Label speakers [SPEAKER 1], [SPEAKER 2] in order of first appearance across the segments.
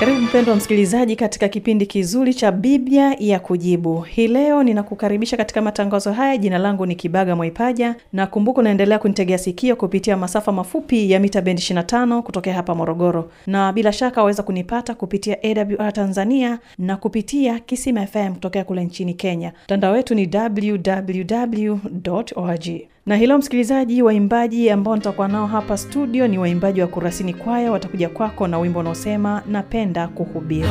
[SPEAKER 1] karibu mpendo wa msikilizaji katika kipindi kizuri cha biblia ya kujibu. Hii leo ninakukaribisha katika matangazo haya. Jina langu ni kibaga mwaipaja na kumbuka unaendelea kunitegea sikio kupitia masafa mafupi ya mita bendi 25 kutokea hapa morogoro. Na bila shaka waweza kunipata kupitia awr tanzania na kupitia kisima fm kutokea kule nchini kenya. Mtandao wetu ni www org na hilo msikilizaji waimbaji ambao nitakuwa nao hapa studio ni waimbaji wa kurasini kwaya watakuja kwako na wimbo unaosema napenda kuhubiri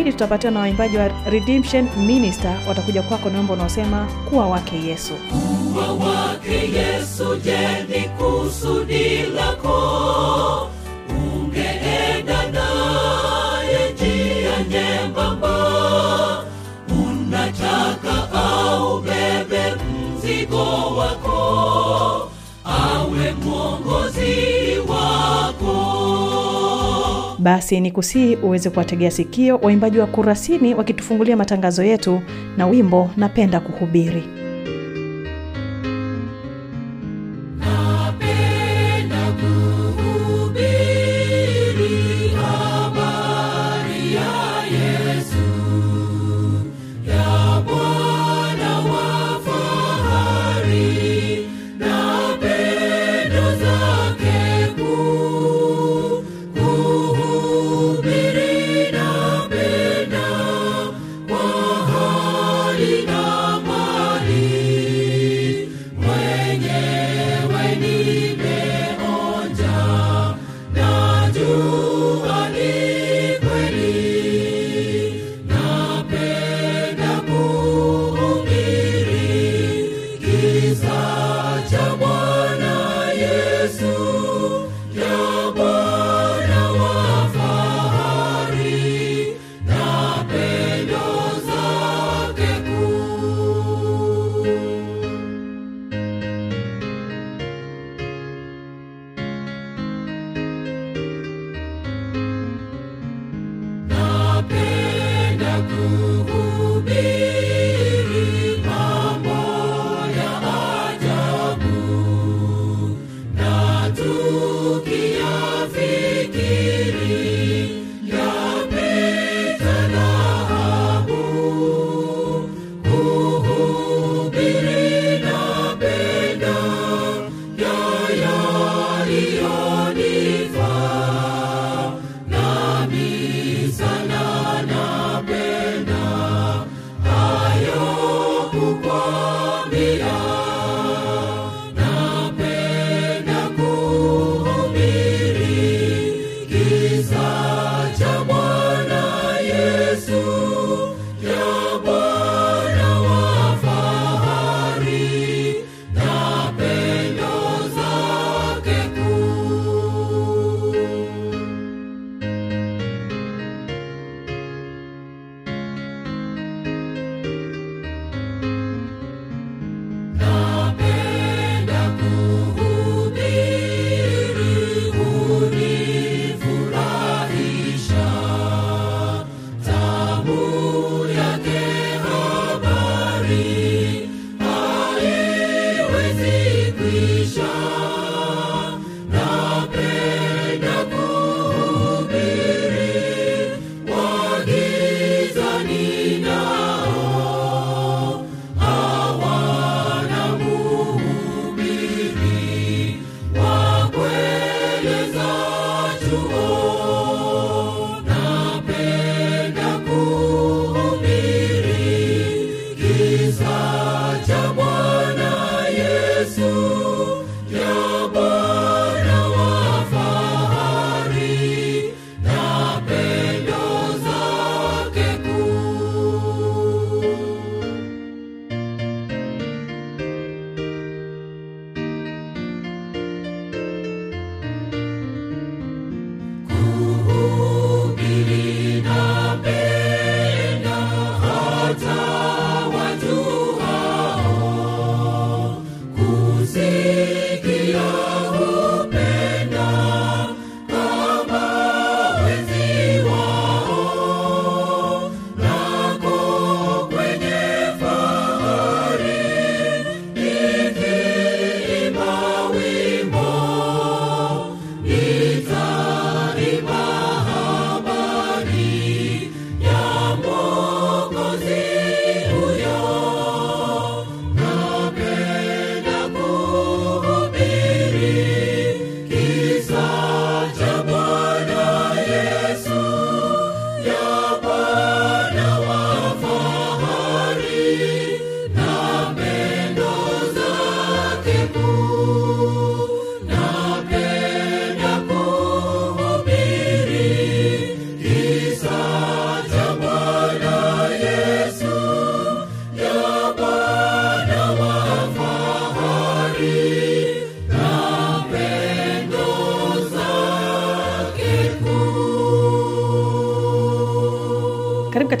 [SPEAKER 1] pili tutapatiwa na waimbaji wa redemption minister. Watakuja kwako na wimbo unaosema kuwa wake yesu.
[SPEAKER 2] Kuwa wake yesu je kusudi lako? Ungeenda naye njia nyembamba. Unataka aubebe mzigo wako
[SPEAKER 1] basi ni kusii uweze kuwategea sikio waimbaji wa kurasini wakitufungulia matangazo yetu na wimbo napenda kuhubiri
[SPEAKER 2] No.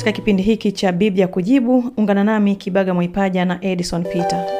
[SPEAKER 1] Katika kipindi hiki cha biblia kujibu. Ungana nami kibaga mwaipaja na edison peter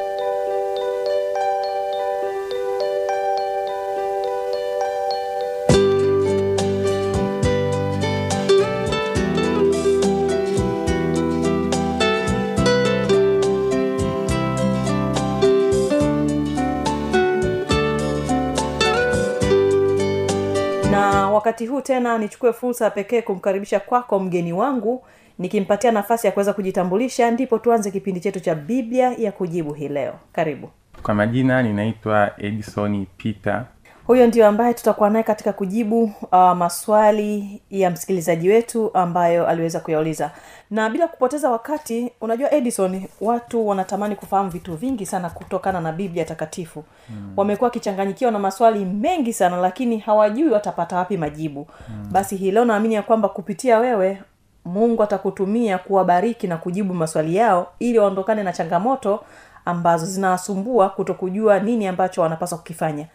[SPEAKER 1] tena nichukue fursa pekee kumkaribisha kwako mgeni wangu nikimpatia nafasi ya kuweza kujitambulisha. Ndipo tuanze kipindi chetu cha biblia ya kujibu hii leo. Karibu.
[SPEAKER 3] Kwa majina ninaitwa edison peter
[SPEAKER 1] huyo ndio ambaye tutakuwa naye katika kujibu uh, maswali ya msikilizaji wetu ambayo aliweza kuyauliza na bila kupoteza wakati unajua edison watu wanatamani kufahamu vitu vingi sana kutokana na biblia takatifu mm. wamekuwa wakichanganyikiwa na maswali mengi sana lakini hawajui watapata wapi majibu mm. basi hii leo naamini ya kwamba kupitia wewe mungu atakutumia kuwabariki na kujibu maswali yao ili waondokane na changamoto ambazo zinawasumbua kuto kujua nini ambacho wanapaswa kukifanya mm.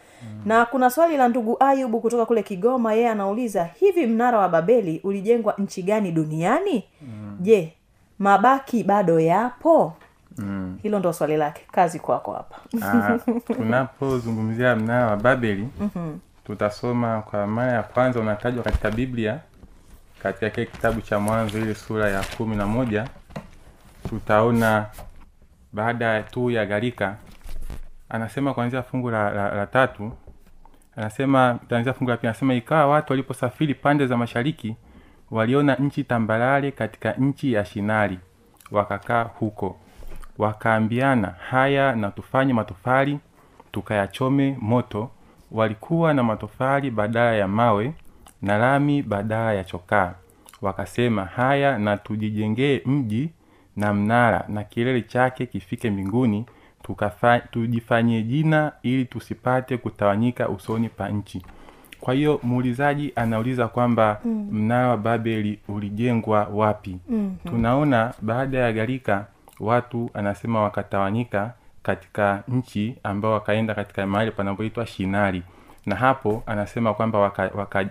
[SPEAKER 1] Na kuna swali la ndugu ayubu kutoka kule kigoma yeye anauliza hivi mnara wa babeli ulijengwa nchi gani duniani mm. je mabaki bado yapo
[SPEAKER 3] mm.
[SPEAKER 1] hilo ndo swali lake kazi kwako hapa
[SPEAKER 3] Ah, tunapozungumzia mnara wa babeli
[SPEAKER 1] Mhm.
[SPEAKER 3] tutasoma kwa mara ya kwanza unatajwa katika biblia katika kile kitabu cha mwanzo ile sura ya kumi na moja tutaona baada tu ya gharika anasema kuanzia fungu la, la, la tatu anasema taanzia fungu la pili anasema ikawa watu waliposafiri pande za mashariki waliona nchi tambarare katika nchi ya shinari. Wakakaa huko. Wakaambiana haya na tufanye matofali tukayachome moto. Walikuwa na matofali badala ya mawe na lami badala ya chokaa. Wakasema haya na tujijengee mji na mnara na kilele chake kifike mbinguni tukafa, tujifanyie jina ili tusipate kutawanyika usoni pa nchi. Kwa hiyo muulizaji anauliza kwamba mm. mnara wa babeli ulijengwa wapi? Mm-hmm. tunaona baada ya gharika watu anasema wakatawanyika katika nchi ambao wakaenda katika mahali panapoitwa shinari. Na hapo anasema kwamba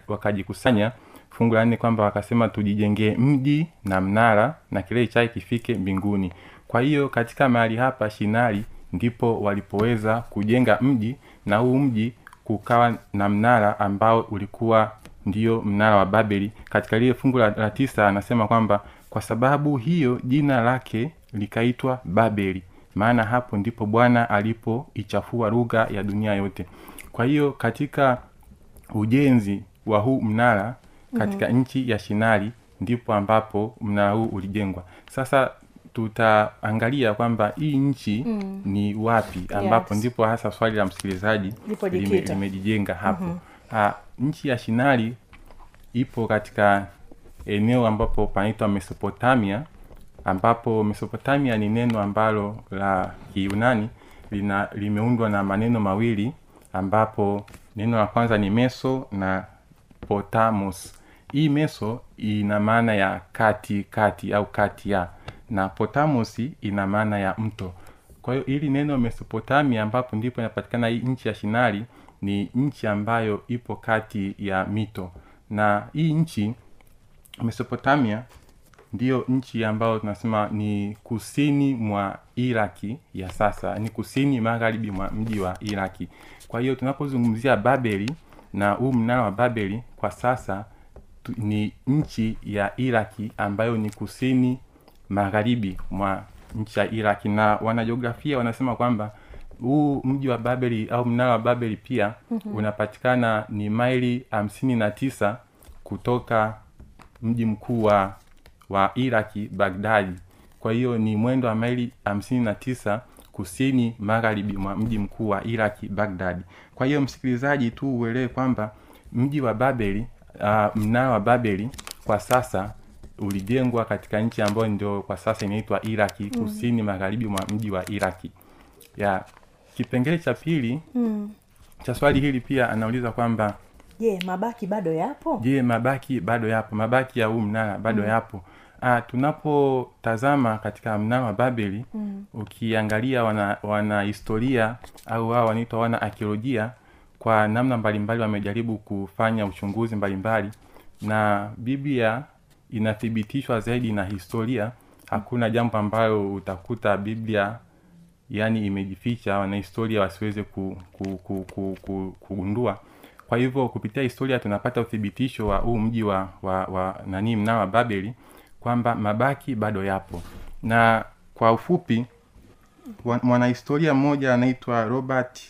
[SPEAKER 3] wakajikusanya waka, waka fungu la nne kwamba wakasema tujijengee mji na mnara na kilele chake kifike mbinguni. Kwa hiyo katika mahali hapa shinari ndipo walipoweza kujenga mji na huu mji kukawa na mnara ambao ulikuwa ndio mnara wa babeli. Katika lile fungu la, la tisa anasema kwamba kwa sababu hiyo jina lake likaitwa babeli maana hapo ndipo bwana alipoichafua lugha ya dunia yote. Kwa hiyo katika ujenzi wa huu mnara katika mm-hmm. nchi ya shinari ndipo ambapo mnara huu ulijengwa. Sasa tutaangalia kwamba hii nchi mm. ni wapi ambapo
[SPEAKER 1] Yes.
[SPEAKER 3] ndipo hasa swali la msikilizaji
[SPEAKER 1] limejijenga
[SPEAKER 3] lime- hapo mm-hmm. nchi ya shinari ipo katika eneo ambapo panaitwa mesopotamia ambapo mesopotamia ni neno ambalo la kiunani lina limeundwa na maneno mawili ambapo neno la kwanza ni meso na potamos hii meso ina maana ya kati kati au kati ya na potamosi ina maana ya mto. Kwa hiyo hili neno mesopotamia ambapo ndipo inapatikana hii nchi ya shinari ni nchi ambayo ipo kati ya mito. Na hii nchi mesopotamia ndiyo nchi ambayo tunasema ni kusini mwa iraki ya sasa ni kusini magharibi mwa mji wa iraki. Kwa hiyo tunapozungumzia babeli na huu mnara wa babeli kwa sasa tu, ni nchi ya iraki ambayo ni kusini magharibi mwa nchi ya iraki na wanajiografia wanasema kwamba huu mji wa babeli au mnara wa babeli pia mm-hmm. unapatikana ni maili hamsini na tisa kutoka mji mkuu wa wa iraki bagdadi kwa hiyo ni mwendo wa maili hamsini na tisa kusini magharibi mwa mji mkuu wa iraki bagdadi kwa hiyo msikilizaji tu uelewe kwamba mji wa babeli uh, mnara wa babeli kwa sasa ulijengwa katika nchi ambayo ndio kwa sasa inaitwa iraki kusini magharibi mwa mji wa iraki ya kipengele cha pili
[SPEAKER 1] mm.
[SPEAKER 3] cha swali hili pia anauliza kwamba
[SPEAKER 1] je mabaki bado yapo
[SPEAKER 3] je mabaki bado yapo mabaki ya huu mnara bado mm. yapo Ah, tunapotazama katika mnara wa babeli mm. ukiangalia wana, wana historia au wao wanaitwa wana akiolojia kwa namna mbalimbali wamejaribu kufanya uchunguzi mbalimbali na biblia inathibitishwa zaidi na historia hakuna jambo ambalo utakuta biblia yani imejificha wanahistoria wasiweze ku, ku, ku, ku, ku, kugundua. Kwa hivyo kupitia historia tunapata uthibitisho wa huu mji wa, wa, wa nani mnara wa babeli kwamba mabaki bado yapo. Na kwa ufupi mwanahistoria mmoja anaitwa robert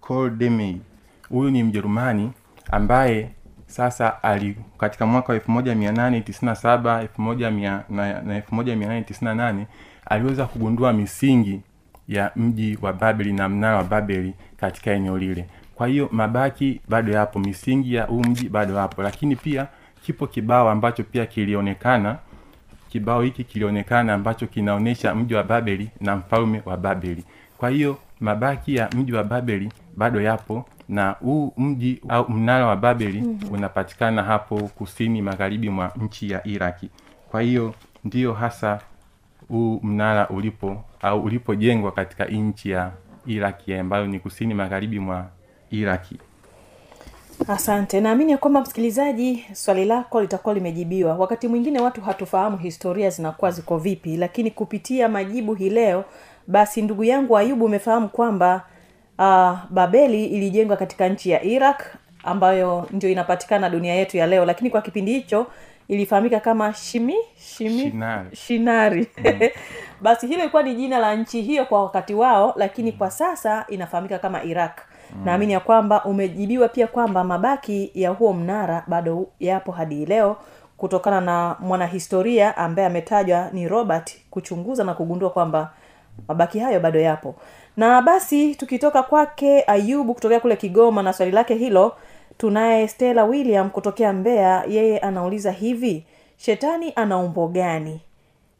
[SPEAKER 3] coldemey huyu ni mjerumani ambaye sasa ali katika mwaka wa 1897 1100 na na 1898 aliweza kugundua misingi ya mji wa babeli na mnara wa babeli katika eneo lile. Kwa hiyo mabaki bado yapo misingi ya huu mji bado yapo. Lakini pia kipo kibao ambacho pia kilionekana kibao hiki kilionekana ambacho kinaonyesha mji wa babeli na mfalme wa babeli. Kwa hiyo mabaki ya mji wa babeli bado yapo na huu mji au mnara wa babeli mm-hmm. unapatikana hapo kusini magharibi mwa nchi ya iraki kwa hiyo ndiyo hasa huu mnara ulipo au ulipojengwa katika nchi ya iraki ambayo ni kusini magharibi mwa iraki
[SPEAKER 1] asante. Naamini ya kwamba msikilizaji swali lako litakuwa limejibiwa. Wakati mwingine watu hatufahamu historia zinakuwa ziko vipi lakini kupitia majibu hii leo basi ndugu yangu ayubu umefahamu kwamba uh, babeli ilijengwa katika nchi ya iraq ambayo ndio inapatikana dunia yetu ya leo. Lakini kwa kipindi hicho ilifahamika kama shimi shimi
[SPEAKER 3] Shinari.
[SPEAKER 1] shinari. Basi hilo ilikuwa ni jina la nchi hiyo kwa wakati wao lakini kwa sasa inafahamika kama iraq. Mm. naamini ya kwamba umejibiwa pia kwamba mabaki ya huo mnara bado yapo hadi leo kutokana na mwanahistoria ambaye ametajwa ni robert kuchunguza na kugundua kwamba mabaki hayo bado yapo na basi tukitoka kwake ayubu kutokea kule kigoma na swali lake hilo tunaye stela william kutokea mbeya yeye anauliza hivi shetani ana umbo gani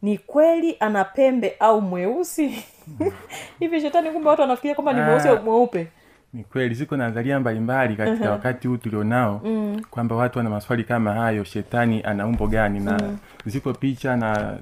[SPEAKER 1] ni kweli ana pembe au mweusi hivi shetani kumbe watu wanafikiria kwamba ni mweusi au
[SPEAKER 3] Ah.
[SPEAKER 1] mweupe
[SPEAKER 3] ni kweli ziko nadharia mbalimbali katika wakati huu tulionao mm. kwamba watu wana maswali kama hayo shetani ana umbo gani na mm. ziko picha na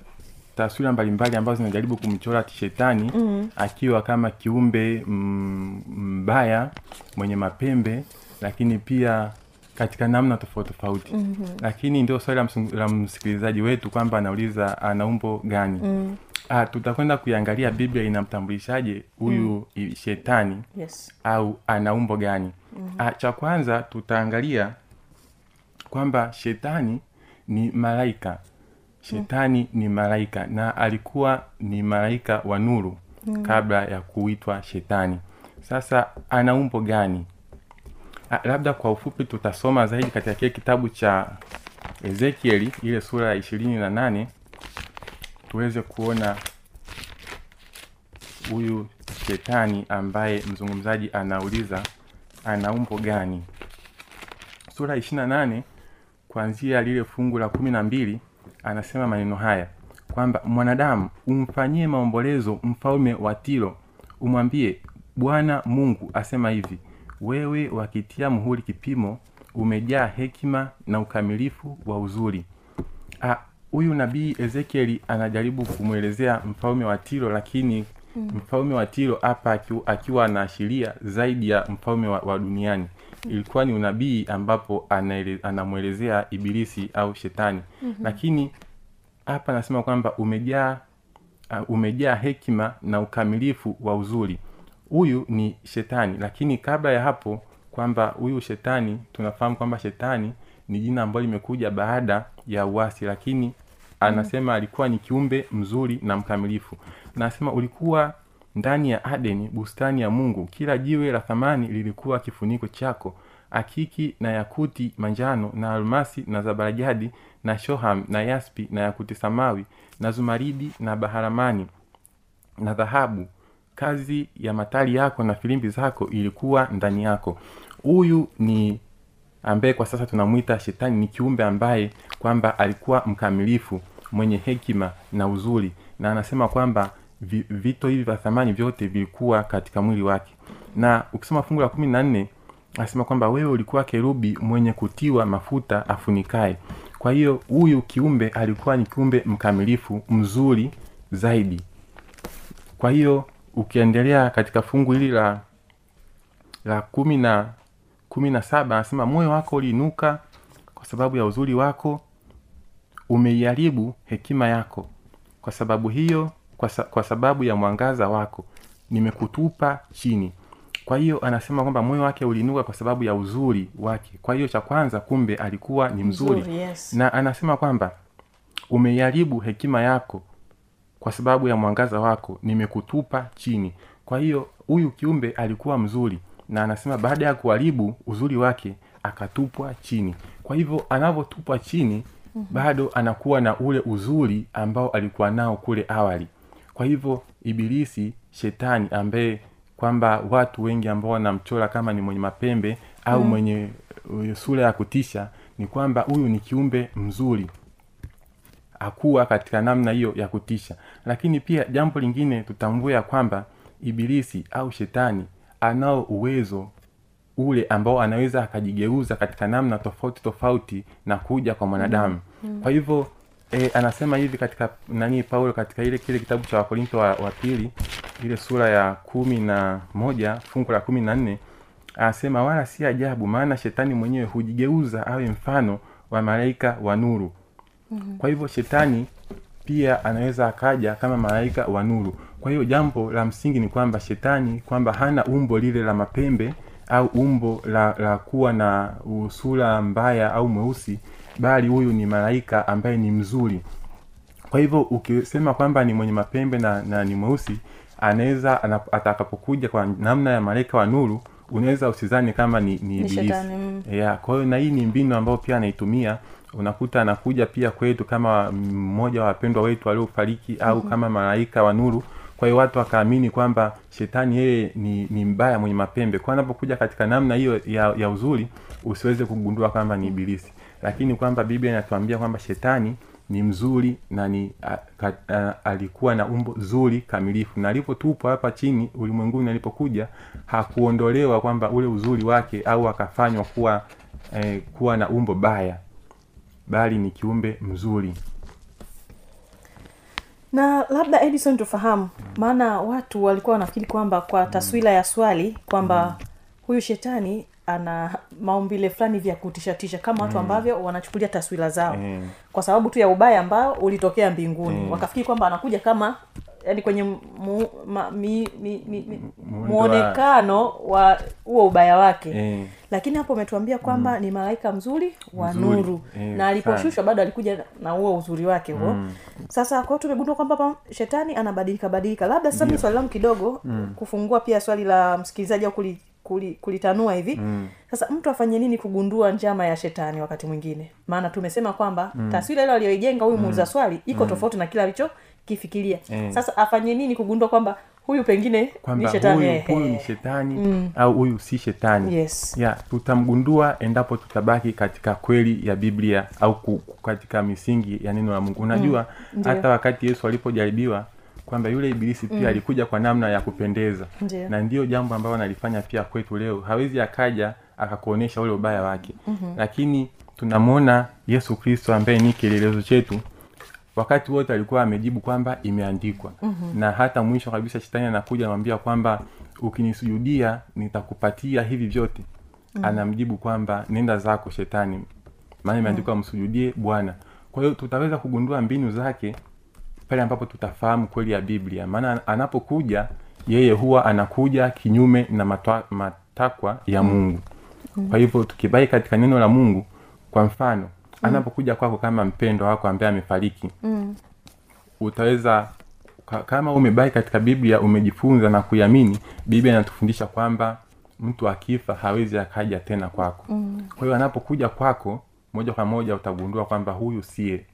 [SPEAKER 3] taswira mbalimbali ambazo zinajaribu kumchora shetani mm. akiwa kama kiumbe mm, mbaya mwenye mapembe lakini pia katika namna tofauti tofauti mm-hmm. lakini ndio swali la msikilizaji wetu kwamba anauliza ana umbo gani mm. ah, tutakwenda kuiangalia biblia inamtambulishaje huyu mm. shetani
[SPEAKER 1] yes
[SPEAKER 3] au ana umbo gani mm-hmm. ah, cha kwanza tutaangalia kwamba shetani ni malaika shetani ni malaika na alikuwa ni malaika wa nuru mm. kabla ya kuitwa shetani. Sasa ana umbo gani? A, labda kwa ufupi tutasoma zaidi katika kile kitabu cha ezekieli ile sura ya ishirini na nane tuweze kuona huyu shetani ambaye mzungumzaji anauliza ana umbo gani? Sura ishirini na nane kuanzia lile fungu la kumi na mbili anasema maneno haya kwamba mwanadamu umfanyie maombolezo mfalme wa tiro. Umwambie bwana mungu asema hivi wewe wakitia muhuri kipimo umejaa hekima na ukamilifu wa uzuri. Ah, huyu nabii ezekieli anajaribu kumwelezea mfalme wa tiro lakini mm. mfalme wa tiro hapa akiwa, akiwa anaashiria zaidi ya mfalme wa, wa duniani ilikuwa ni unabii ambapo anamwelezea ibilisi au shetani. Mm-hmm. lakini hapa anasema kwamba umejaa uh, umejaa hekima na ukamilifu wa uzuri. Huyu ni shetani. Lakini kabla ya hapo kwamba huyu shetani tunafahamu kwamba shetani ni jina ambalo limekuja baada ya uasi. Lakini anasema alikuwa ni kiumbe mzuri na mkamilifu. Na anasema ulikuwa ndani ya adeni bustani ya mungu kila jiwe la thamani lilikuwa kifuniko chako akiki na yakuti manjano na almasi na zabarajadi na shoham na yaspi na yakuti samawi na zumaridi na baharamani na dhahabu. Kazi ya matali yako na filimbi zako ilikuwa ndani yako. Huyu ni ambaye kwa sasa tunamwita shetani ni kiumbe ambaye kwamba alikuwa mkamilifu mwenye hekima na uzuri. Na anasema kwamba vito hivi vya thamani vyote vilikuwa katika mwili wake. Na ukisoma fungu la kumi na nne anasema kwamba wewe ulikuwa kerubi mwenye kutiwa mafuta afunikae kwa hiyo huyu kiumbe alikuwa ni kiumbe mkamilifu mzuri zaidi. Kwa hiyo ukiendelea katika fungu hili la la kumi na kumi na saba anasema moyo wako uliinuka kwa sababu ya uzuri wako umeiharibu hekima yako. Kwa sababu hiyo kwa, sa, kwa sababu ya mwangaza wako nimekutupa chini. Kwa hiyo anasema kwamba moyo wake uliinuka kwa sababu ya uzuri wake. Kwa hiyo cha kwanza kumbe alikuwa ni mzuri,
[SPEAKER 1] Mzuri, yes.
[SPEAKER 3] na anasema kwamba umeiharibu hekima yako kwa sababu ya mwangaza wako nimekutupa chini. Kwa hiyo huyu kiumbe alikuwa mzuri. Na anasema baada ya kuharibu uzuri wake akatupwa chini. Kwa hivyo anavyotupwa chini bado anakuwa na ule uzuri ambao alikuwa nao kule awali kwa hivyo ibilisi shetani ambaye kwamba watu wengi ambao wanamchora kama ni mwenye mapembe au mwenye uh, sura ya kutisha ni kwamba huyu ni kiumbe mzuri. Akuwa katika namna hiyo ya kutisha. Lakini pia jambo lingine tutambue ya kwamba ibilisi au shetani anao uwezo ule ambao anaweza akajigeuza katika namna tofauti tofauti na kuja kwa mwanadamu. Mm. kwa hivyo e, anasema hivi katika nani paulo katika ile kile kitabu cha wakorinto wa, wa pili ile sura ya kumi na moja fungu la kumi na nne anasema wala si ajabu maana shetani mwenyewe hujigeuza awe mfano wa malaika wa nuru. Kwa hivyo shetani pia anaweza akaja kama malaika wa nuru. Kwa hiyo jambo la msingi ni kwamba shetani kwamba hana umbo lile la mapembe au umbo la, la kuwa na sura mbaya au mweusi bali huyu ni malaika ambaye ni mzuri. Kwa hivyo ukisema kwamba ni mwenye mapembe na, na ni mweusi anaweza atakapokuja kwa namna ya malaika wa nuru unaweza usizani kama ni, ni ibilisi.
[SPEAKER 1] mm.
[SPEAKER 3] yeah, kwa hiyo na hii ni mbinu ambayo pia anaitumia. Unakuta anakuja pia kwetu kama mmoja wa wapendwa wetu waliofariki au mm-hmm. kama malaika wa nuru. Kwa hiyo watu wakaamini kwamba shetani yeye ni, ni mbaya mwenye mapembe. Kwa anapokuja katika namna hiyo ya, ya uzuri usiweze kugundua kwamba ni ibilisi lakini kwamba biblia inatuambia kwamba shetani ni mzuri na ni a, ka, a, alikuwa na umbo zuri kamilifu. Na alipotupwa hapa chini ulimwenguni alipokuja hakuondolewa kwamba ule uzuri wake au akafanywa kuwa eh, kuwa na umbo baya bali ni kiumbe mzuri.
[SPEAKER 1] Na labda edison tufahamu maana watu walikuwa wanafikiri kwamba kwa taswira ya swali kwamba huyu shetani ana maumbile fulani vya kutishatisha kama watu ambavyo wanachukulia taswira zao.
[SPEAKER 3] Mm.
[SPEAKER 1] kwa sababu tu ya ubaya ambao ulitokea mbinguni.
[SPEAKER 3] Mm.
[SPEAKER 1] wakafikiri kwamba anakuja kama yani kwenye mu, ma, mi, mi, mi, mi,
[SPEAKER 3] mwonekano wa-
[SPEAKER 1] huo ubaya wake.
[SPEAKER 3] Mm.
[SPEAKER 1] lakini hapo umetuambia kwamba ni malaika mzuri wa
[SPEAKER 3] Mzuri,
[SPEAKER 1] nuru.
[SPEAKER 3] Mm.
[SPEAKER 1] na aliposhushwa bado alikuja na huo uzuri wake huo. Sasa kwao tumegundua kwamba shetani anabadilika badilika. Labda sasa mi swali langu kidogo kufungua pia swali la msikilizaji au kuli, kuli, kulitanua hivi. Sasa mtu afanye nini kugundua njama ya shetani wakati mwingine? Maana tumesema kwamba taswira ile aliyoijenga huyu muuliza swali iko tofauti na kile alichokifikiria.
[SPEAKER 3] Eh.
[SPEAKER 1] sasa afanye nini kugundua kwamba huyu pengine ni shetani?
[SPEAKER 3] huyu, huyu ni shetani au huyu si shetani?
[SPEAKER 1] Yes.
[SPEAKER 3] ya tutamgundua endapo tutabaki katika kweli ya biblia au katika misingi ya neno la mungu. Unajua
[SPEAKER 1] mm.
[SPEAKER 3] hata wakati yesu alipojaribiwa kwamba yule ibilisi pia alikuja kwa namna ya kupendeza.
[SPEAKER 1] Ndiyo.
[SPEAKER 3] na ndiyo jambo ambayo analifanya pia kwetu leo. Hawezi akaja akakuonyesha ule ubaya wake. Mm-hmm. lakini tunamwona yesu kristo ambaye ni kielelezo chetu. Wakati wote alikuwa amejibu kwamba imeandikwa. Mm-hmm. na hata mwisho kabisa shetani anakuja anamwambia kwamba ukinisujudia nitakupatia hivi vyote. Mm-hmm. anamjibu kwamba nenda zako shetani. Maana imeandikwa msujudie bwana. Kwa hiyo tutaweza kugundua mbinu zake pale ambapo tutafahamu kweli ya biblia. Maana anapokuja yeye huwa anakuja kinyume na matwa, matakwa ya mungu. Kwa hivyo tukibai katika neno la mungu kwa mfano anapokuja kwako kama mpendo wako ambaye amefariki utaweza kama umebai katika biblia umejifunza na kuiamini biblia inatufundisha kwamba mtu akifa hawezi akaja tena kwako. Mm. kwa hiyo anapokuja kwako moja kwa moja utagundua kwamba huyu sie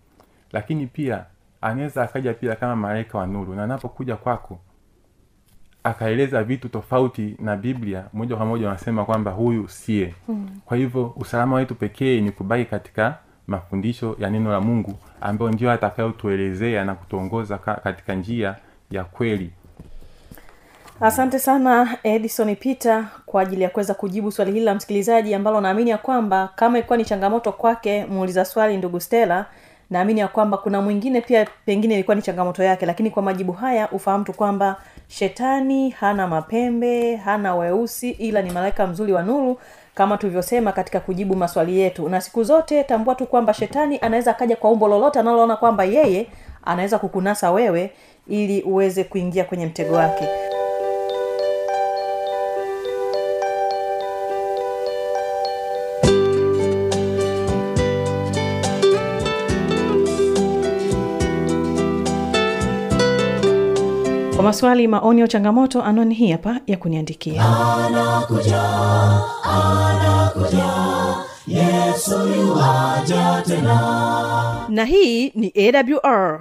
[SPEAKER 3] lakini pia anaweza akaja pia kama malaika wa nuru na anapokuja kwako akaeleza vitu tofauti na biblia moja kwa moja wanasema kwamba huyu sie mm. kwa hivyo usalama wetu pekee ni kubaki katika mafundisho ya neno la mungu ambayo ndio atakayotuelezea na kutuongoza katika njia ya kweli
[SPEAKER 1] asante sana edison peter kwa ajili ya kuweza kujibu swali hili la msikilizaji ambalo naamini ya kwamba kama ilikuwa ni changamoto kwake muuliza swali ndugu stela naamini ya kwamba kuna mwingine pia pengine ilikuwa ni changamoto yake lakini kwa majibu haya ufahamu tu kwamba shetani hana mapembe hana weusi ila ni malaika mzuri wa nuru kama tulivyosema katika kujibu maswali yetu. Na siku zote tambua tu kwamba shetani anaweza akaja kwa umbo lolote analoona kwamba yeye anaweza kukunasa wewe ili uweze kuingia kwenye mtego wake kwa maswali maoni au changamoto anwani hii hapa ya kuniandikia.
[SPEAKER 2] Anakuja anakuja. Yesu yuwaja tena.
[SPEAKER 4] Na hii ni awr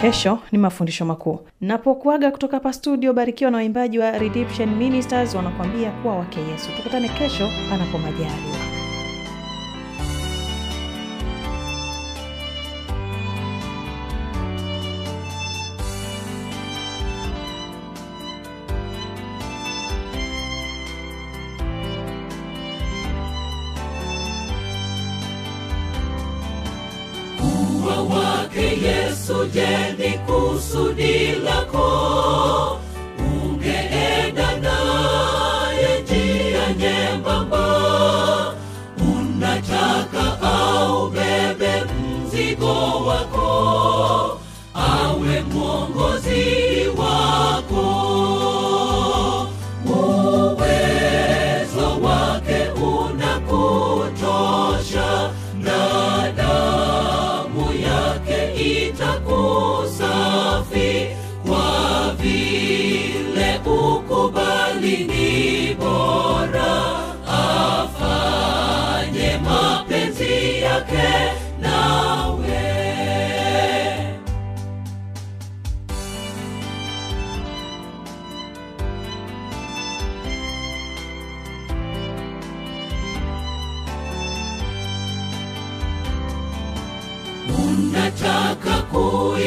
[SPEAKER 1] kesho ni mafundisho makuu. Napokuaga kutoka hapa studio barikiwa na waimbaji wa redemption ministers wanakuambia kuwa wake yesu. Tukutane kesho anapo majaliwa
[SPEAKER 2] yesu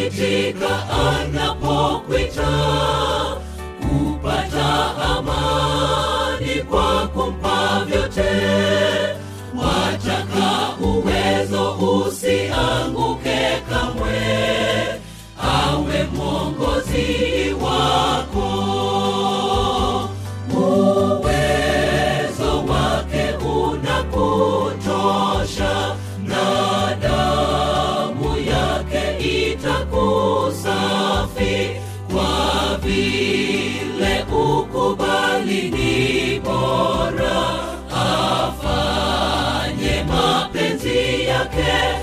[SPEAKER 2] kuitika anapokwita kupata amani kwa kumpa vyote pie.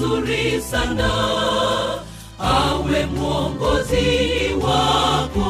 [SPEAKER 2] Vizuri sana awe mwongozi wako